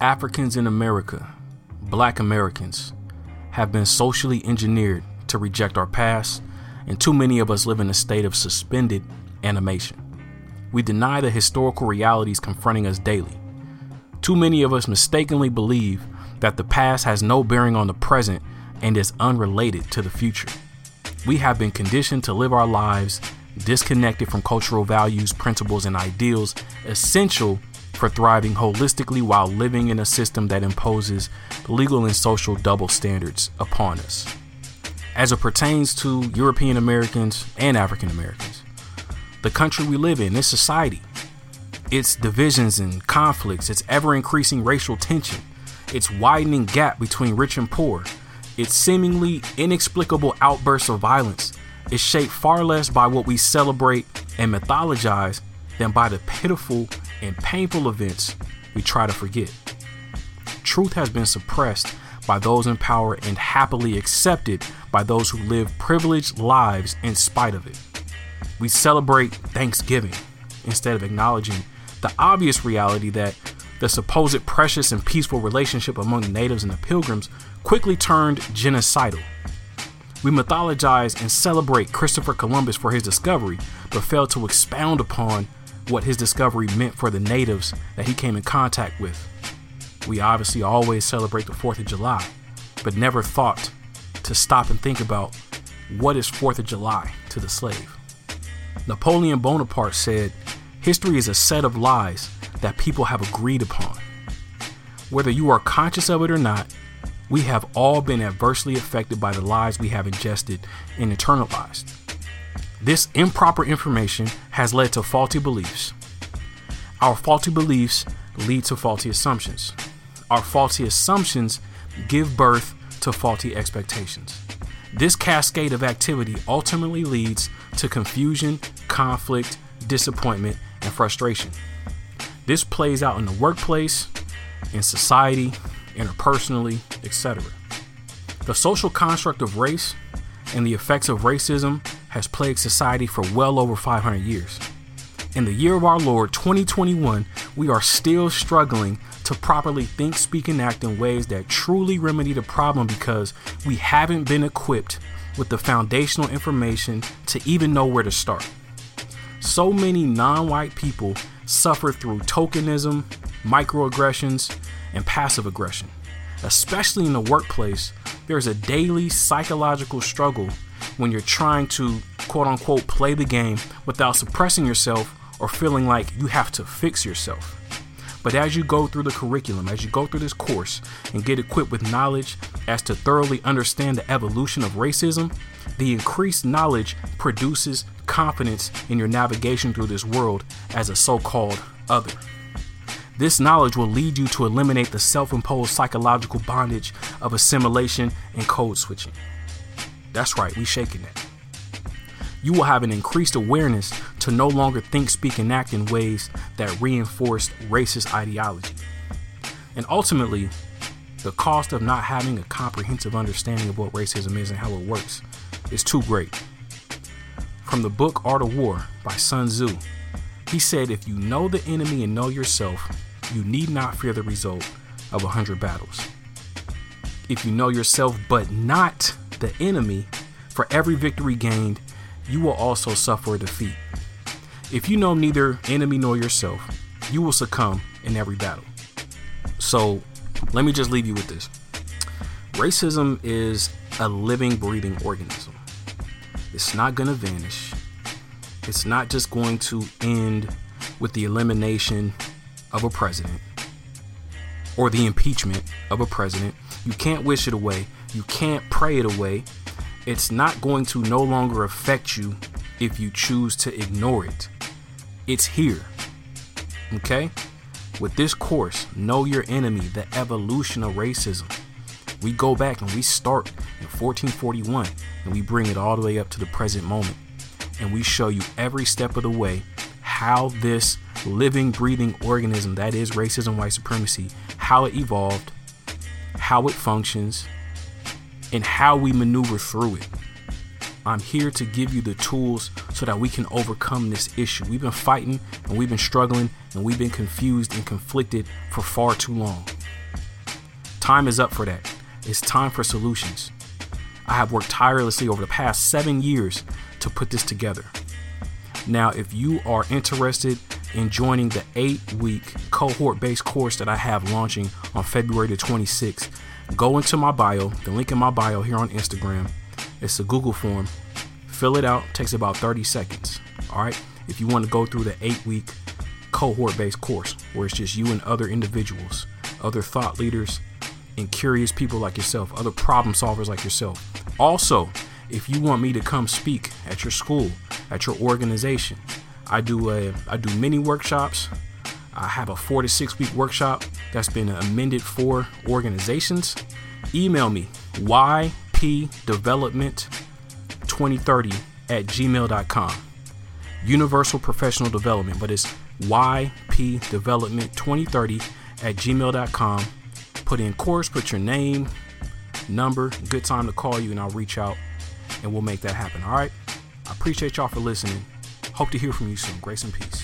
Africans in America, black Americans, have been socially engineered to reject our past, and too many of us live in a state of suspended animation. We deny the historical realities confronting us daily. Too many of us mistakenly believe that the past has no bearing on the present and is unrelated to the future. We have been conditioned to live our lives disconnected from cultural values, principles, and ideals essential for thriving holistically while living in a system that imposes legal and social double standards upon us. As it pertains to European Americans and African Americans, the country we live in, this society, its divisions and conflicts, its ever increasing racial tension, its widening gap between rich and poor, its seemingly inexplicable outbursts of violence is shaped far less by what we celebrate and mythologize than by the pitiful and painful events we try to forget. Truth has been suppressed by those in power and happily accepted by those who live privileged lives in spite of it. We celebrate Thanksgiving instead of acknowledging the obvious reality that the supposed precious and peaceful relationship among the natives and the pilgrims quickly turned genocidal. We mythologize and celebrate Christopher Columbus for his discovery, but fail to expound upon what his discovery meant for the natives that he came in contact with. We obviously always celebrate the 4th of July, but never thought to stop and think about what is 4th of July to the slave. Napoleon Bonaparte said, History is a set of lies that people have agreed upon. Whether you are conscious of it or not, we have all been adversely affected by the lies we have ingested and internalized. This improper information has led to faulty beliefs. Our faulty beliefs lead to faulty assumptions. Our faulty assumptions give birth to faulty expectations. This cascade of activity ultimately leads to confusion, conflict, disappointment, and frustration. This plays out in the workplace, in society, interpersonally, etc. The social construct of race and the effects of racism has plagued society for well over 500 years. In the year of our Lord 2021, we are still struggling to properly think, speak, and act in ways that truly remedy the problem because we haven't been equipped with the foundational information to even know where to start. So many non white people suffer through tokenism, microaggressions, and passive aggression. Especially in the workplace, there's a daily psychological struggle when you're trying to quote unquote play the game without suppressing yourself or feeling like you have to fix yourself. But as you go through the curriculum, as you go through this course and get equipped with knowledge as to thoroughly understand the evolution of racism, the increased knowledge produces confidence in your navigation through this world as a so called other. This knowledge will lead you to eliminate the self imposed psychological bondage of assimilation and code switching. That's right, we shaking it. You will have an increased awareness to no longer think, speak, and act in ways that reinforce racist ideology. And ultimately, the cost of not having a comprehensive understanding of what racism is and how it works is too great. From the book Art of War by Sun Tzu, he said, If you know the enemy and know yourself, you need not fear the result of a hundred battles. If you know yourself but not the enemy, for every victory gained, you will also suffer a defeat. If you know neither enemy nor yourself, you will succumb in every battle. So, let me just leave you with this racism is a living, breathing organism. It's not going to vanish. It's not just going to end with the elimination of a president or the impeachment of a president. You can't wish it away. You can't pray it away. It's not going to no longer affect you if you choose to ignore it. It's here. Okay? With this course, Know Your Enemy, the evolution of racism, we go back and we start in 1441 and we bring it all the way up to the present moment. And we show you every step of the way how this living, breathing organism that is racism, white supremacy, how it evolved, how it functions, and how we maneuver through it. I'm here to give you the tools so that we can overcome this issue. We've been fighting and we've been struggling and we've been confused and conflicted for far too long. Time is up for that. It's time for solutions. I have worked tirelessly over the past seven years to put this together. Now, if you are interested in joining the eight week cohort based course that I have launching on February the 26th, go into my bio, the link in my bio here on Instagram. It's a Google form. Fill it out, takes about 30 seconds. All right. If you want to go through the eight week cohort based course where it's just you and other individuals, other thought leaders, and curious people like yourself, other problem solvers like yourself. Also, if you want me to come speak at your school, at your organization, I do a I do mini workshops. I have a four to six week workshop that's been amended for organizations. Email me updevelopment2030 at gmail.com. Universal Professional Development, but it's updevelopment2030 at gmail.com. Put in course, put your name, number, good time to call you, and I'll reach out and we'll make that happen. All right. I appreciate y'all for listening. Hope to hear from you soon. Grace and peace.